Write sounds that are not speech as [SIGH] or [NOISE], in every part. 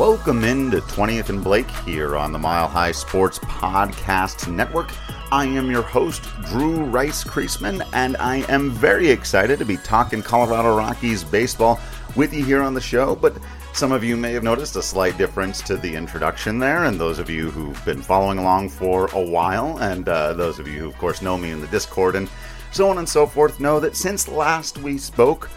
Welcome into 20th and Blake here on the Mile High Sports Podcast Network. I am your host, Drew Rice Creasman, and I am very excited to be talking Colorado Rockies baseball with you here on the show. But some of you may have noticed a slight difference to the introduction there, and those of you who've been following along for a while, and uh, those of you who, of course, know me in the Discord and so on and so forth, know that since last we spoke,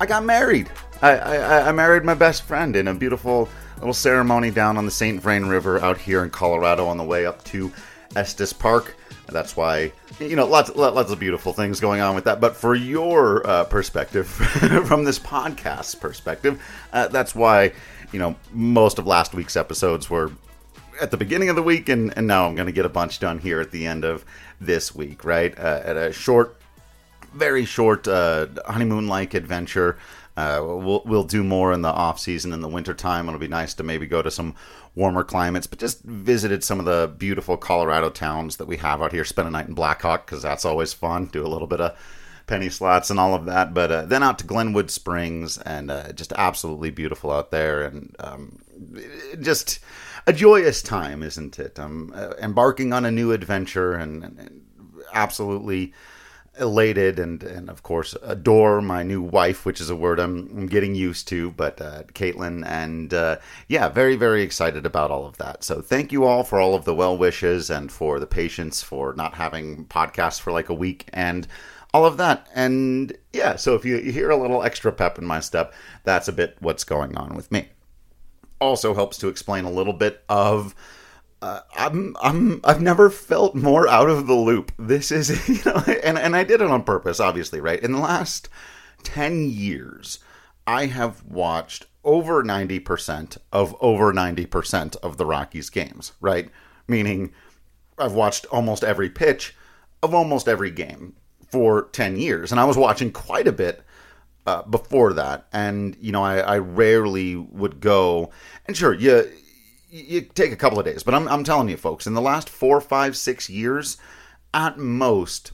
I got married. I, I, I married my best friend in a beautiful little ceremony down on the St. Vrain River out here in Colorado on the way up to Estes Park. That's why, you know, lots, lots of beautiful things going on with that. But for your uh, perspective, [LAUGHS] from this podcast perspective, uh, that's why, you know, most of last week's episodes were at the beginning of the week, and, and now I'm going to get a bunch done here at the end of this week, right? Uh, at a short, very short uh, honeymoon like adventure. Uh, we'll we'll do more in the off season in the winter time. It'll be nice to maybe go to some warmer climates, but just visited some of the beautiful Colorado towns that we have out here. Spend a night in Blackhawk because that's always fun. Do a little bit of penny slots and all of that. But uh, then out to Glenwood Springs and uh, just absolutely beautiful out there and um, just a joyous time, isn't it? Uh, embarking on a new adventure and, and absolutely elated and and of course adore my new wife, which is a word I'm, I'm getting used to. But uh, Caitlin and uh, yeah, very very excited about all of that. So thank you all for all of the well wishes and for the patience for not having podcasts for like a week and all of that. And yeah, so if you, you hear a little extra pep in my step, that's a bit what's going on with me. Also helps to explain a little bit of uh, I'm I'm I've never felt more out of the loop. This is [LAUGHS] you know, and and I did it on purpose, obviously, right? In the last ten years, I have watched over ninety percent of over ninety percent of the Rockies games, right? Meaning, I've watched almost every pitch of almost every game for ten years, and I was watching quite a bit. Uh, before that, and you know, I, I rarely would go. And sure, you you take a couple of days, but I'm, I'm telling you, folks, in the last four, five, six years, at most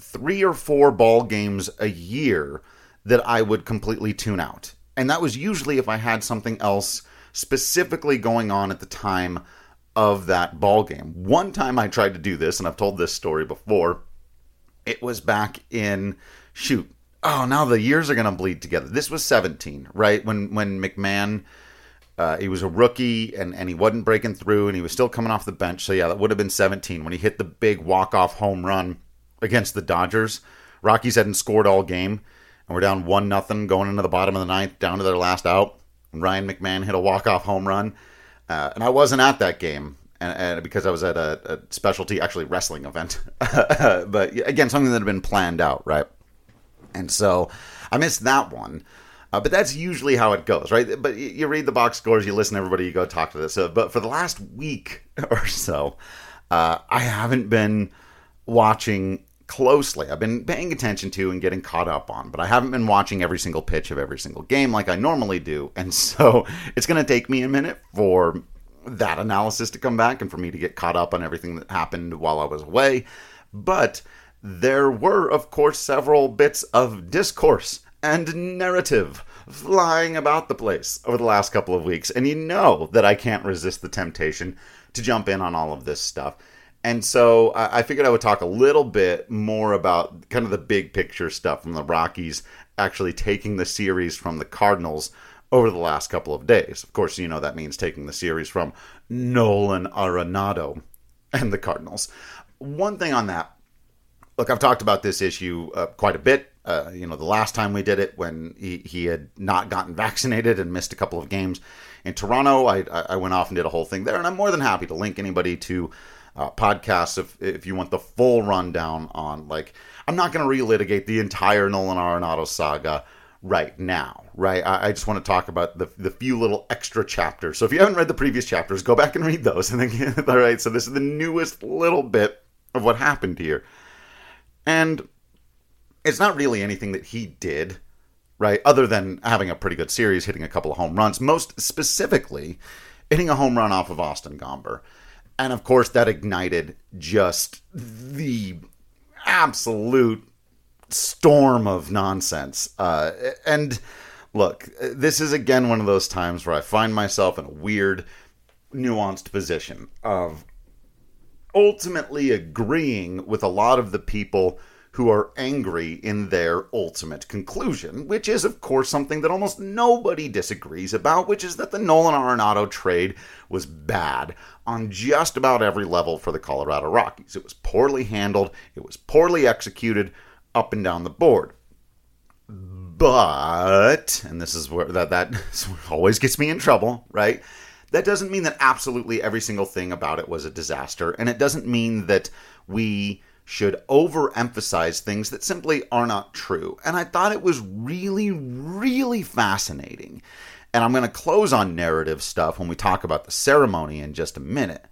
three or four ball games a year that I would completely tune out. And that was usually if I had something else specifically going on at the time of that ball game. One time I tried to do this, and I've told this story before. It was back in shoot. Oh, now the years are going to bleed together. This was 17, right? When when McMahon uh, he was a rookie and, and he wasn't breaking through and he was still coming off the bench. So, yeah, that would have been 17 when he hit the big walk off home run against the Dodgers. Rockies hadn't scored all game and we're down 1 nothing going into the bottom of the ninth, down to their last out. Ryan McMahon hit a walk off home run. Uh, and I wasn't at that game and, and because I was at a, a specialty, actually, wrestling event. [LAUGHS] but again, something that had been planned out, right? And so I missed that one. Uh, but that's usually how it goes, right? But you, read the box scores, you listen to everybody, you go talk to this. But for the last week [LAUGHS] or so, uh, I haven't been watching closely. I've been paying attention to and getting caught up on, but I haven't been watching every single pitch of every single game like I normally do. [LAUGHS] And so it's going to take me a minute for that analysis to come back and for me to get caught up on everything that happened while I was away. But there were, of course, several bits of discourse and narrative flying about the place over the last couple of weeks. And you know that I can't resist the temptation to jump in on all of this stuff. And so I figured I would talk a little bit more about kind of the big picture stuff from the Rockies actually taking the series from the Cardinals over the last couple of days. Of course, you know that means taking the series from Nolan Arenado and the Cardinals. One thing on that look, I've talked about this issue uh, quite a bit uh, you know, the last time we did it when he, he had not gotten vaccinated and missed a couple of games in Toronto, I, I went off and did a whole thing there. And I'm more than happy to link anybody to uh, podcasts if, if you want the full rundown on, like, I'm not going to relitigate the entire Nolan Arenado saga right now, right? I, I, just want to talk about the, the few little extra chapters. So if you haven't read the previous chapters, go back and read those. [LAUGHS] And then, [LAUGHS] all right, so this is the newest little bit of what happened here. And it's not really anything that he did, right? Other than having a pretty good series, hitting a couple of home runs, most specifically, hitting a home run off of Austin Gomber. And of course, that ignited just the absolute storm of nonsense. Uh, and look, this is again one of those times where I find myself in a weird, nuanced position of ultimately agreeing with a lot of the people who are angry in their ultimate conclusion, which is, of course, something that almost nobody disagrees about, which is that the Nolan Arenado trade was bad on just about every level for the Colorado Rockies. It was poorly handled, it was poorly executed up and down the board. But, and this is where that, that [LAUGHS] always gets me in trouble, right? That doesn't mean that absolutely every single thing about it was a disaster, and it doesn't mean that we should overemphasize things that simply are not true. And I thought it was really, really fascinating. And I'm going to close on narrative stuff when we talk about the ceremony in just a minute.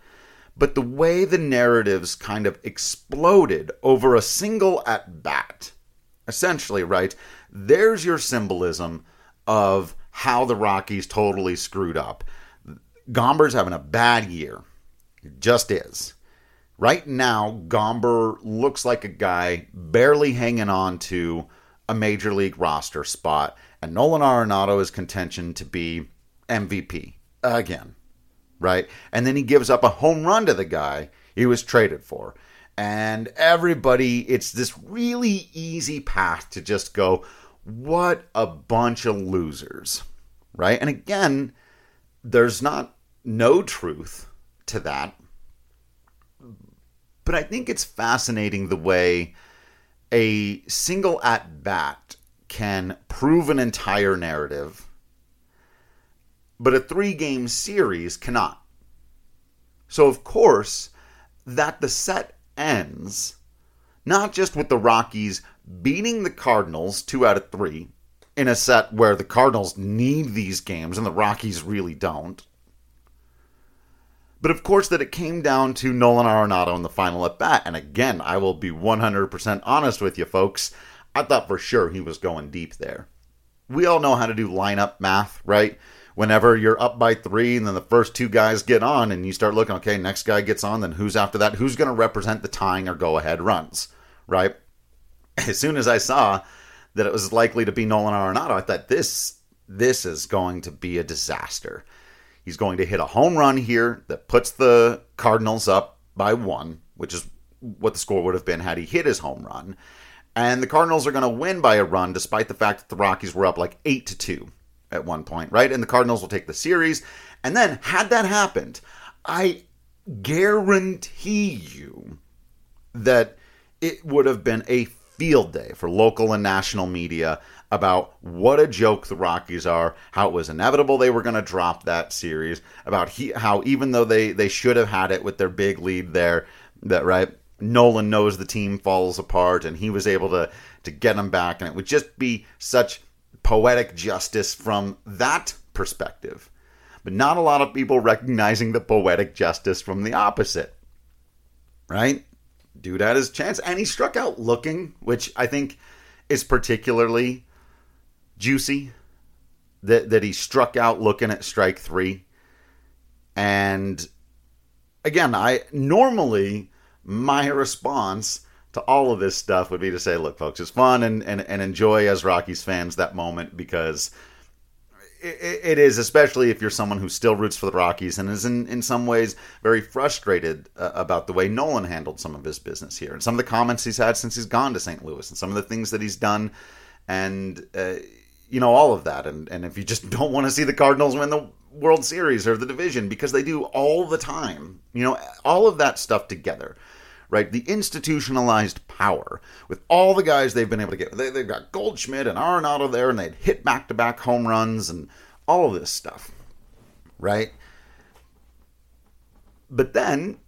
But the way the narratives kind of exploded over a single at bat, essentially, right? There's your symbolism of how the Rockies totally screwed up. Gomber's having a bad year. It just is. Right now, Gomber looks like a guy barely hanging on to a major league roster spot, and Nolan Arenado is contention to be MVP again, right? And then he gives up a home run to the guy he was traded for. And everybody, it's this really easy path to just go, what a bunch of losers, right? And again, there's not no truth to that but I think it's fascinating the way a single at bat can prove an entire narrative, but a three game series cannot. So, of course, that the set ends not just with the Rockies beating the Cardinals two out of three in a set where the Cardinals need these games and the Rockies really don't but of course, that it came down to Nolan Arenado in the final at bat. And again, I will be 100% honest with you, folks. I thought for sure he was going deep there. We all know how to do lineup math, right? Whenever you're up by three and then the first two guys get on and you start looking, okay, next guy gets on, then who's after that? Who's going to represent the tying or go ahead runs, right? [LAUGHS] As soon as I saw that it was likely to be Nolan Arenado, I thought this this is going to be a disaster. He's going to hit a home run here that puts the Cardinals up by one, which is what the score would have been had he hit his home run. And the Cardinals are going to win by a run, despite the fact that the Rockies were up like eight to two at one point, right? And the Cardinals will take the series. And then, had that happened, I guarantee you that it would have been a field day for local and national media about what a joke the Rockies are, how it was inevitable they were going to drop that series, about he, how even though they, they should have had it with their big lead there, that right, Nolan knows the team falls apart and he was able to to get them back, and it would just be such poetic justice from that perspective. But not a lot of people recognizing the poetic justice from the opposite. Right? Dude had his chance, and he struck out looking, which I think is particularly juicy that that he struck out looking at strike three. And again, I normally my response to all of this stuff would be to say, look, folks, it's fun and, and, and enjoy as Rockies fans that moment because it, is, especially if you're someone who still roots for the Rockies and is in, in some ways very frustrated uh, about the way Nolan handled some of his business here and some of the comments he's had since he's gone to St. Louis and some of the things that he's done. And, uh, you know, all of that. And, and if you just [LAUGHS] don't want to see the Cardinals win the World Series or the division, because they do all the time, you know, all of that stuff together, right? The institutionalized power with all the guys they've been able to get. They, they've got Goldschmidt and Arenado there, and they'd hit back to back home runs and all of this stuff, right? But then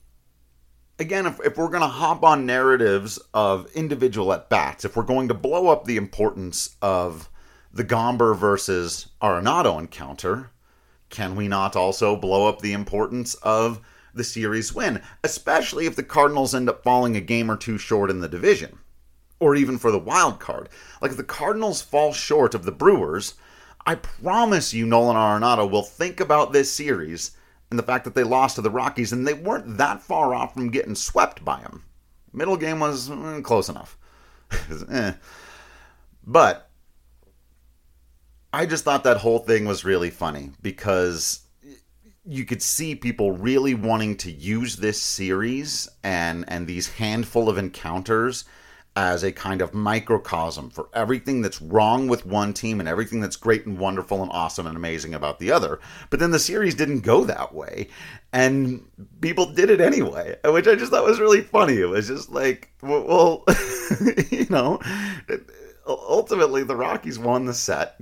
again, if, if we're going to hop on narratives of individual at bats, if we're going to blow up the importance of the Gomber versus Arenado encounter, can we not also blow up the importance of the series win, especially if the Cardinals end up falling a game or two short in the division, or even for the wild card? Like if the Cardinals fall short of the Brewers, I promise you, Nolan Arenado will think about this series and the fact that they lost to the Rockies, and they weren't that far off from getting swept by them. Middle game was eh, close enough. [LAUGHS] eh. But I just thought that whole thing was really funny because you could see people really wanting to use this series and and these handful of encounters as a kind of microcosm for everything that's wrong with one team and everything that's great and wonderful and awesome and amazing about the other. But then the series didn't go that way, and people did it anyway, which I just thought was really funny. It was just like, well, [LAUGHS] you know, ultimately the Rockies won the set,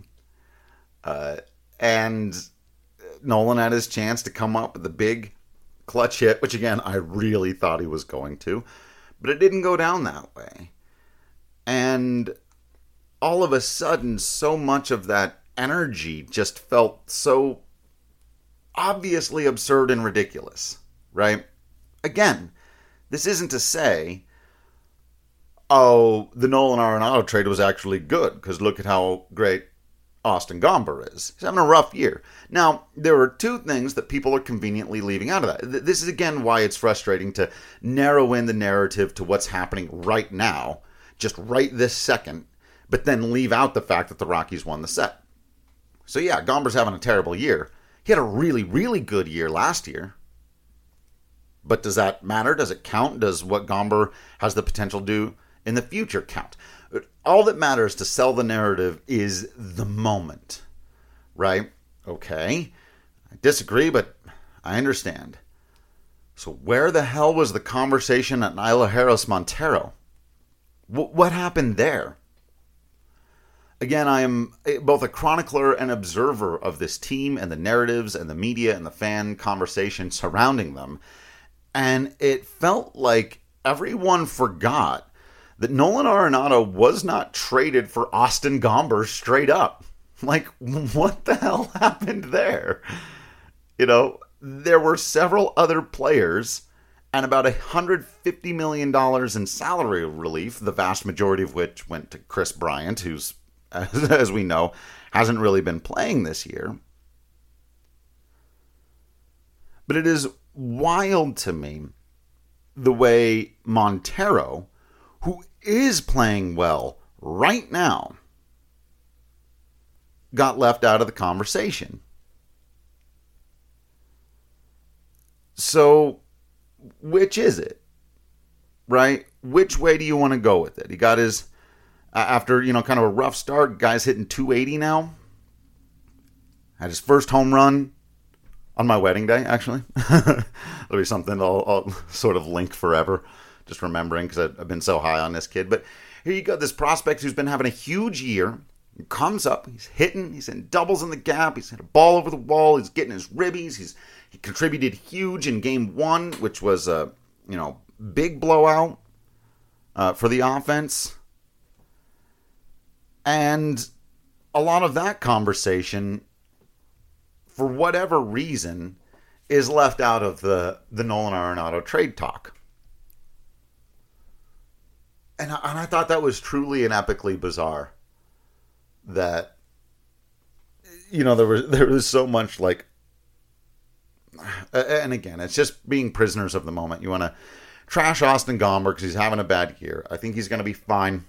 uh, and Nolan had his chance to come up with a big clutch hit, which again I really thought he was going to, but it didn't go down that way. And all of a sudden, so much of that energy just felt so obviously absurd and ridiculous, right? Again, this isn't to say, oh, the Nolan Arenado trade was actually good, because look at how great Austin Gomber is. He's having a rough year. Now, there are two things that people are conveniently leaving out of that. This is again why it's frustrating to narrow in the narrative to what's happening right now just right this second, but then leave out the fact that the Rockies won the set. So yeah, Gomber's having a terrible year. He had a really, really good year last year. But does that matter? Does it count? Does what Gomber has the potential to do in the future count? All that matters to sell the narrative is the moment, right? Okay, I disagree, but I understand. So, where the hell was the conversation at Elehuris Montero? what happened there? Again, I am eh, both a chronicler and observer of this team and the narratives and the media and the fan conversation surrounding them. And it felt like everyone forgot that Nolan Arenado was not traded for Austin Gomber straight up. Like, what the hell [LAUGHS] happened there? You know, there were several other players and about $150 million in salary relief, the vast majority of which went to Kris Bryant, who's, [LAUGHS] as we know, hasn't really been playing this year. But it is wild to me the way Montero, is playing well right now, got left out of the conversation. So which is it? Right? Which way do you want to go with it? He got his after, you know, kind of a rough start, guy's hitting 280 now. Had his first home run on my wedding day, actually. [LAUGHS] It'll be something I'll, I'll, sort of link forever, just remembering because I've been so high on this kid. But here you go, this prospect who's been having a huge year. Comes up, he's hitting, he's in doubles in the gap, he's hit a ball over the wall, he's getting his ribbies, he's he contributed huge in game one, which was a you know big blowout uh, for the offense, and a lot of that conversation, for whatever reason, is left out of the the Nolan Arenado trade talk. And I, and I thought that was truly and epically bizarre. That you know there was [LAUGHS] there was so much like and again, it's just being prisoners of the moment. You want to trash Austin Gomber because he's having a bad year. I think he's going to be fine,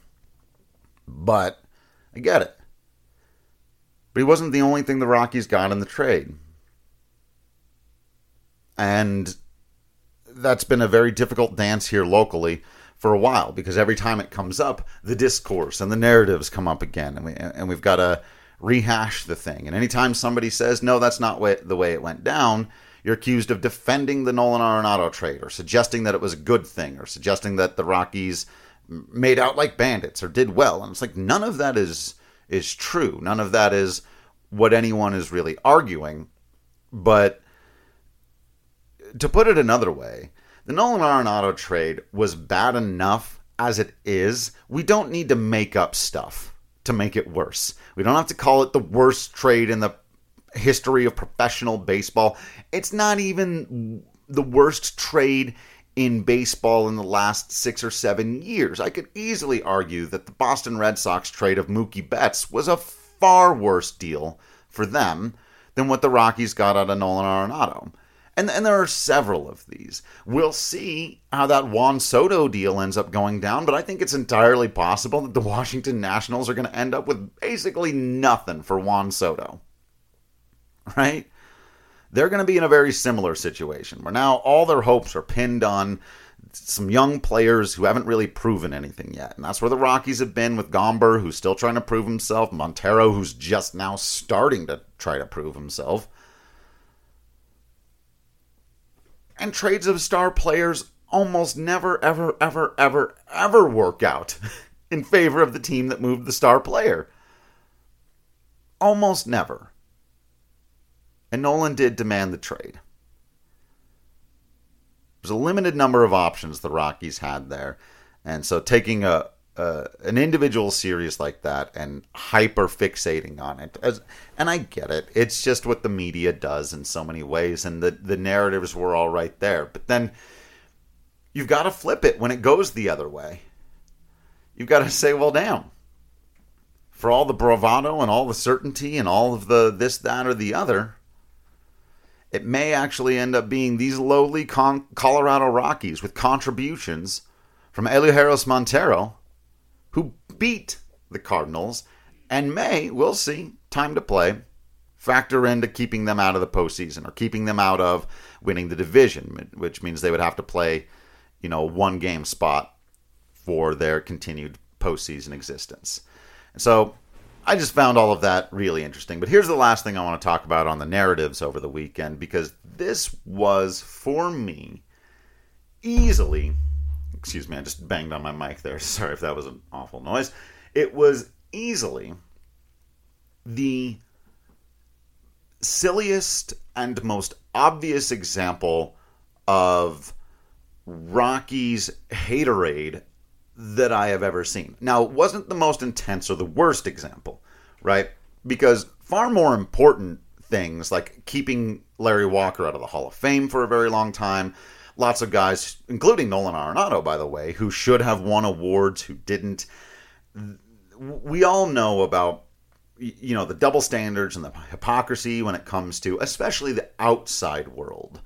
but I get it. But he wasn't the only thing the Rockies got in the trade. And that's been a very difficult dance here locally for a while because every time it comes up, the discourse and the narratives come up again, and we and we've got to rehash the thing. And anytime somebody says no, that's not the way it went down, you're accused of defending the Nolan Arenado trade or suggesting that it was a good thing or suggesting that the Rockies made out like bandits or did well. And it's like none of that is is true. None of that is what anyone is really arguing. But to put it another way, the Nolan Arenado trade was bad enough as it is. We don't need to make up stuff to make it worse. We don't have to call it the worst trade in the history of professional baseball. It's not even the worst trade in baseball in the last six or seven years. I could easily argue that the Boston Red Sox trade of Mookie Betts was a far worse deal for them than what the Rockies got out of Nolan Arenado. And, and there are several of these. We'll see how that Juan Soto deal ends up going down, but I think it's entirely possible that the Washington Nationals are going to end up with basically nothing for Juan Soto. [LAUGHS] Right? They're going to be in a very similar situation where now all their hopes are pinned on some young players who haven't really proven anything yet. And that's where the Rockies have been with Gomber, who's still trying to prove himself, Montero, who's just now starting to try to prove himself. And trades of star players almost never, ever, ever, ever, ever work out [LAUGHS] in favor of the team that moved the star player. Almost never. And Nolan did demand the trade. There's a limited number of options the Rockies had there. And so taking a, uh, an individual series like that and hyper fixating on it. As, and I get it. It's just what the media does in so many ways, and the, the narratives were all right there. But then you've got to flip it when it goes the other way. You've got to say, well, damn. For all the bravado and all the certainty and all of the this, that, or the other, it may actually end up being these lowly Con- Colorado Rockies with contributions from Elehuris Montero, who beat the Cardinals and may, we'll see, time to play, factor into keeping them out of the postseason or keeping them out of winning the division, which means they would have to play, you know, one game spot for their continued postseason existence. And so I just found all of that really interesting. But here's the last thing I want to talk about on the narratives over the weekend because this was for me easily. Excuse me, I just banged on my mic there. [LAUGHS] Sorry if that was an awful noise. It was easily the silliest and most obvious example of Rocky's haterade that I have ever seen. Now, it wasn't the most intense or the worst example, right? Because far more important things like keeping Larry Walker out of the Hall of Fame for a very long time, lots of guys, including Nolan Arenado, by the way, who should have won awards, who didn't. We all know about you know the double standards and the hypocrisy when it comes to especially the outside world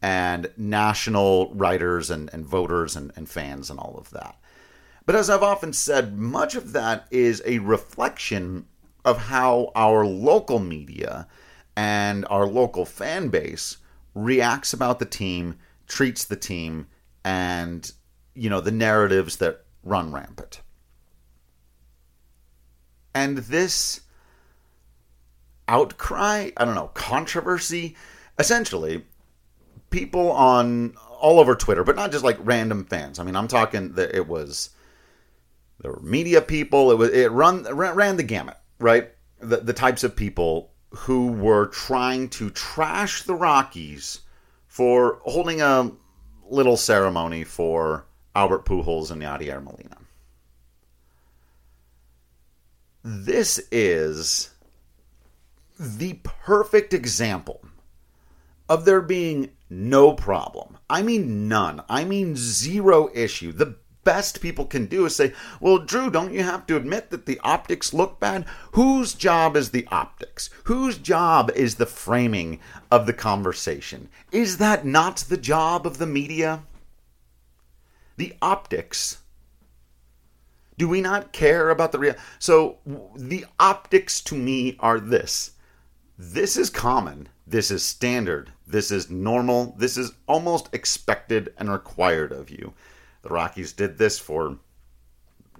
and national writers and, and voters and, and fans and all of that but as I've often said, much of that is a reflection of how our local media and our local fan base reacts about the team, treats the team, and you know the narratives that run rampant. And this outcry, I don't know, controversy, essentially people on all over Twitter, but not just like random fans. I mean, I'm talking that it was there were media people. It was it run ran the gamut, right? The the types of people who were trying to trash the Rockies for holding a little ceremony for Albert Pujols and Yadier Molina. This is the perfect example of there being no problem. I mean, none. I mean, zero issue. The best people can do is say, well, Drew, don't you have to admit that the optics look bad? Whose job is the optics? Whose job is the framing of the conversation? Is that not the job of the media? The optics. Do we not care about the real? So the optics to me are this. This is common. This is standard. This is normal. This is almost expected and required of you. The Rockies did this for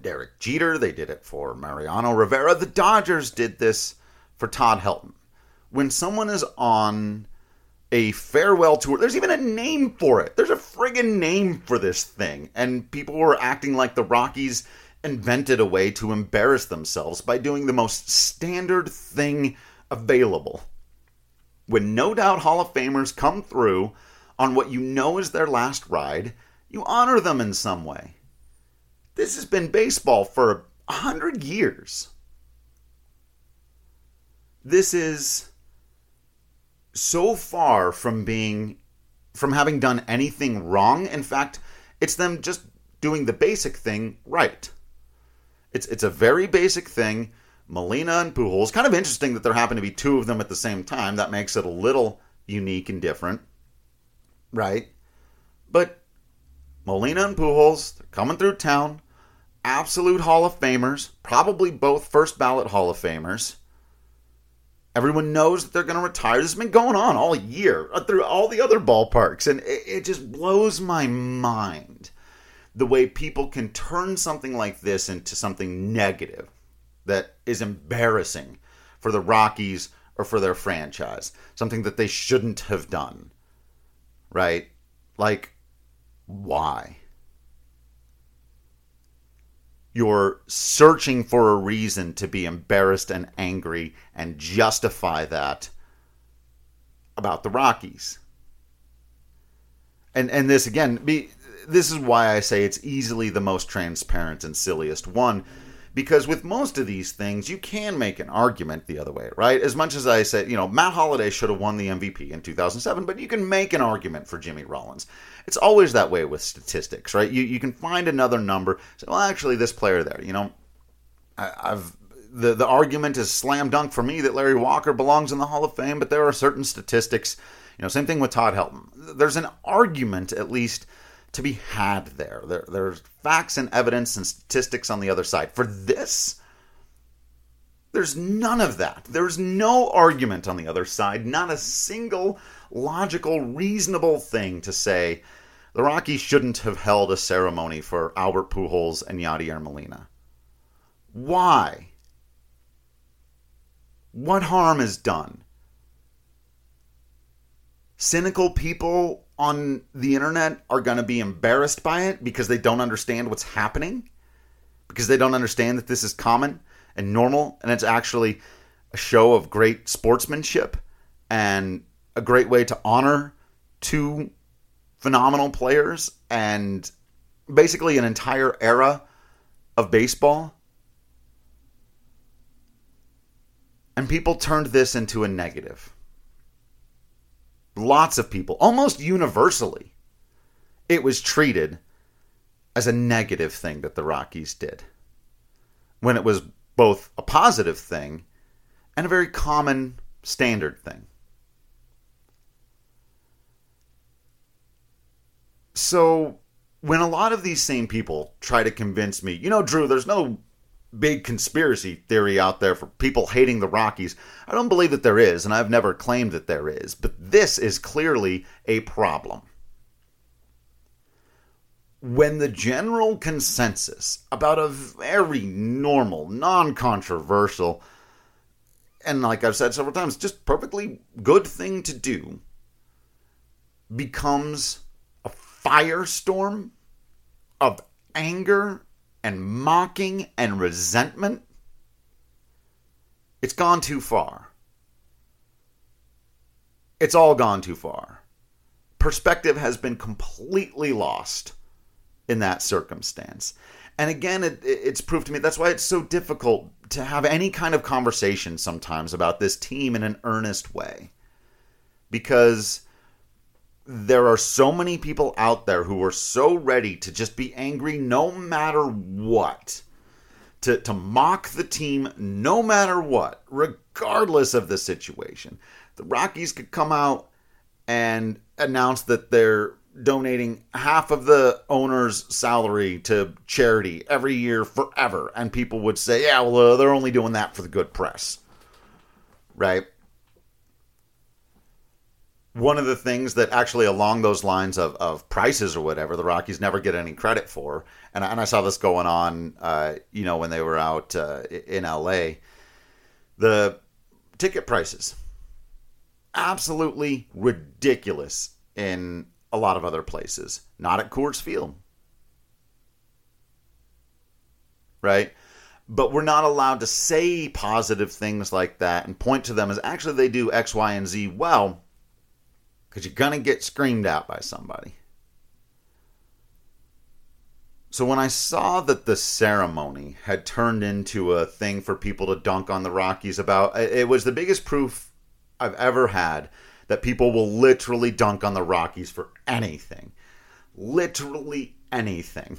Derek Jeter. They did it for Mariano Rivera. The Dodgers did this for Todd Helton. When someone is on a farewell tour, there's even a name for it. There's a friggin' name for this thing. And people were acting like the Rockies invented a way to embarrass themselves by doing the most standard thing available. When no doubt Hall of Famers come through on what you know is their last ride, you honor them in some way. This has been baseball for a hundred years. This is so far from being from having done anything wrong. In fact, it's them just doing the basic thing right. It's it's a very basic thing. Molina and Pujols. Kind of interesting that there happen to be two of them at the same time. That makes it a little unique and different. right? But Molina and Pujols, they're coming through town. Absolute Hall of Famers, probably both first ballot Hall of Famers. Everyone knows that they're going to retire. This has been going on all year uh, through all the other ballparks. And it, it just blows my mind the way people can turn something like this into something negative that is embarrassing for the Rockies or for their franchise. Something that they shouldn't have done. Right? Like, why? you're searching for a reason to be embarrassed and angry and justify that about the Rockies. And and this again, be, this is why I say it's easily the most transparent and silliest one because with most of these things, you can make an argument the other way, right? As much as I said, you know, Matt Holliday should have won the MVP in 2007, but you can make an argument for Jimmy Rollins. It's always that way with statistics, right? You, you can find another number, say, well, actually, this player there, you know, I, I've the, the argument is slam dunk for me that Larry Walker belongs in the Hall of Fame, but there are certain statistics, you know, same thing with Todd Helton. There's an argument, at least, to be had there. there. There's facts and evidence and statistics on the other side. For this, there's none of that. There's no argument on the other side, not a single logical, reasonable thing to say the Rockies shouldn't have held a ceremony for Albert Pujols and Yadier Molina. Why? What harm is done? Cynical people on the internet are going to be embarrassed by it because they don't understand what's happening, because they don't understand that this is common and normal, and it's actually a show of great sportsmanship and a great way to honor two phenomenal players and basically an entire era of baseball. And people turned this into a negative lots of people, almost universally, it was treated as a negative thing that the Rockies did. When it was both a positive thing and a very common standard thing. So, when a lot of these same people try to convince me, you know, Drew, there's no big conspiracy theory out there for people hating the Rockies. I don't believe that there is, and I've never claimed that there is, but this is clearly a problem. When the general consensus about a very normal, non controversial, and like I've said several times, just perfectly good thing to do becomes a firestorm of anger and mocking and resentment, it's gone too far. It's all gone too far. Perspective has been completely lost in that circumstance. And again, it, it's proved to me that's why it's so difficult to have any kind of conversation sometimes about this team in an earnest way. Because there are so many people out there who are so ready to just be angry no matter what. To, to mock the team no matter what, regardless of the situation. The Rockies could come out and announce that they're donating half of the owner's salary to charity every year forever. And people would say, yeah, well, uh, they're only doing that for the good press. Right? One of the things that actually along those lines of, of prices or whatever the rockies never get any credit for. And, I, and I saw this going on uh, you know when they were out uh, in la the ticket prices absolutely ridiculous in a lot of other places. Not at coors field. Right? But we're not allowed to say positive things like that and point to them as actually they do x y and z well because you're going to get screamed at by somebody. So when I saw that the ceremony had turned into a thing for people to dunk on the Rockies about, it was the biggest proof I've ever had that people will literally dunk on the Rockies for anything. Literally anything.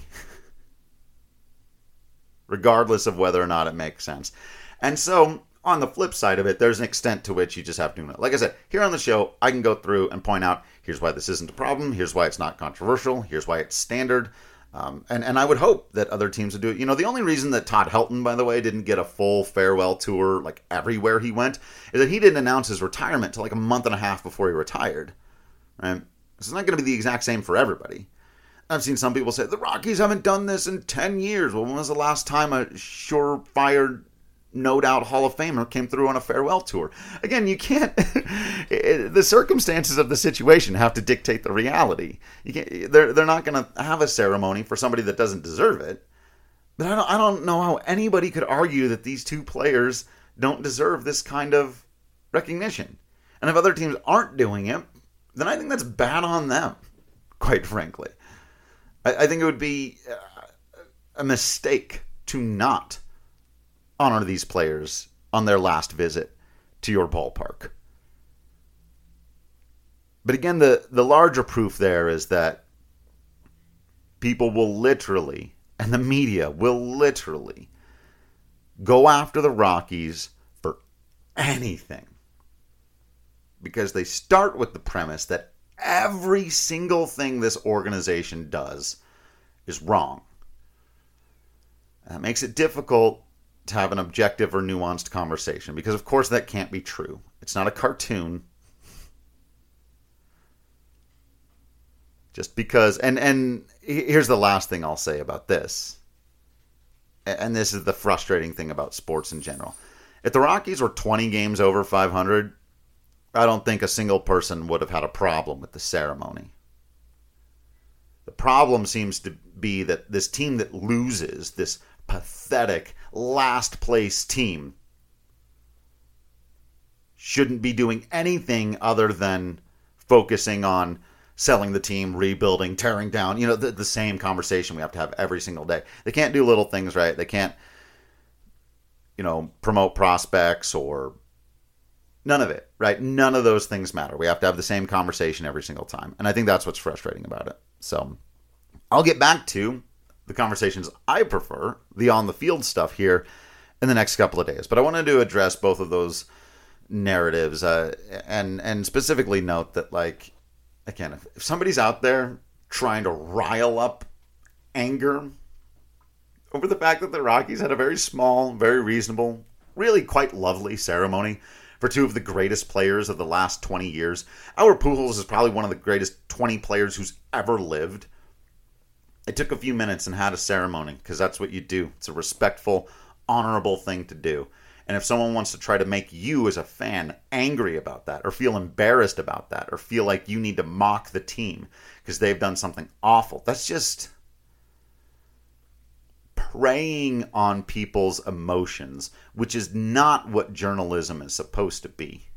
[LAUGHS] Regardless of whether or not it makes sense. And so on the flip side of it, there's an extent to which you just have to know. Like I said, here on the show, I can go through and point out here's why this isn't a problem, here's why it's not controversial, here's why it's standard. Um, and, and I would hope that other teams would do it. You know, the only reason that Todd Helton, by the way, didn't get a full farewell tour like everywhere he went is that he didn't announce his retirement till like a month and a half before he retired. Right? So It's not going to be the exact same for everybody. I've seen some people say the Rockies haven't done this in 10 years. Well, when was the last time a surefire no doubt Hall of Famer came through on a farewell tour. Again, you can't. [LAUGHS] the circumstances of the situation have to dictate the reality. You can't, they're they're not going to have a ceremony for somebody that doesn't deserve it. But I don't I don't know how anybody could argue that these two players don't deserve this kind of recognition. And if other teams aren't doing it, then I think that's bad on them. Quite frankly, I, I think it would be uh, a mistake to not honor these players on their last visit to your ballpark. But again, the, the larger proof there is that people will literally, and the media will literally, go after the Rockies for anything. Because they start with the premise that every single thing this organization does is wrong. That makes it difficult to have an objective or nuanced conversation because of course that can't be true. It's not a cartoon. Just because and and here's the last thing I'll say about this. And this is the frustrating thing about sports in general. If the Rockies were 20 games over 500, I don't think a single person would have had a problem with the ceremony. The problem seems to be that this team that loses, this pathetic last place team shouldn't be doing anything other than focusing on selling the team, rebuilding, tearing down. You know, the, the, same conversation we have to have every single day. They can't do little things right. They can't, you know, promote prospects or none of it, right? None of those things matter. We have to have the same conversation every single time. And I think that's what's frustrating about it. So I'll get back to the conversations I prefer, the on the field stuff here, in the next couple of days. But I wanted to address both of those narratives uh, and and specifically note that like again, if, if somebody's out there trying to rile up anger over the fact that the Rockies had a very small, very reasonable, really quite lovely ceremony for two of the greatest players of the last 20 years. Albert Pujols is probably one of the greatest 20 players who's ever lived. I took a few minutes and had a ceremony because that's what you do. It's a respectful, honorable thing to do. And if someone wants to try to make you as a fan angry about that, or feel embarrassed about that, or feel like you need to mock the team because they've done something awful, that's just preying on people's emotions, which is not what journalism is supposed to be.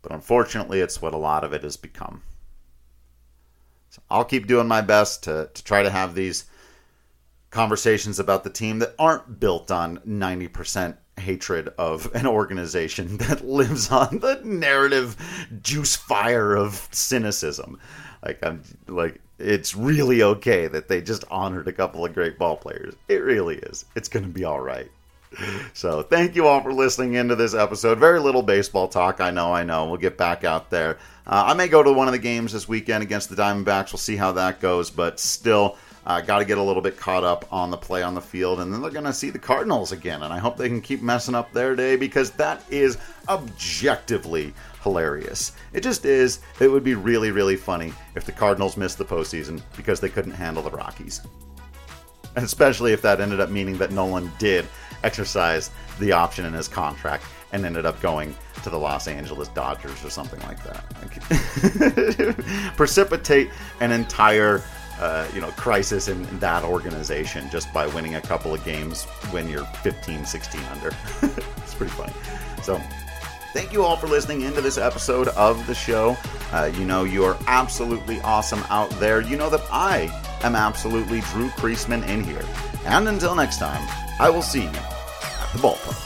But unfortunately, it's what a lot of it has become. So I'll keep doing my best to, to try to have these conversations about the team that aren't built on 90% hatred of an organization [LAUGHS] that lives on the narrative juice fire of cynicism. Like I'm like it's really okay that they just honored a couple of great ball players. It really is. It's going to be all right. So, thank you all for listening into this episode. Very little baseball talk. I know, I know. We'll get back out there. Uh, I may go to one of the games this weekend against the Diamondbacks. We'll see how that goes, but still, uh, got to get a little bit caught up on the play on the field. And then they're going to see the Cardinals again. And I hope they can keep messing up their day because that is objectively hilarious. It just is. It would be really, really funny if the Cardinals missed the postseason because they couldn't handle the Rockies. Especially if that ended up meaning that Nolan did exercise the option in his contract and ended up going to the Los Angeles Dodgers or something like that. [LAUGHS] Precipitate an entire uh, you know crisis in, in, that organization just by winning a couple of games when you're 15 16 under. [LAUGHS] It's pretty funny. So thank you all for listening into this episode of the show. Uh, you know you are absolutely awesome out there. You know that i am absolutely drew creasman in here. And until next time i will see you at the ballpark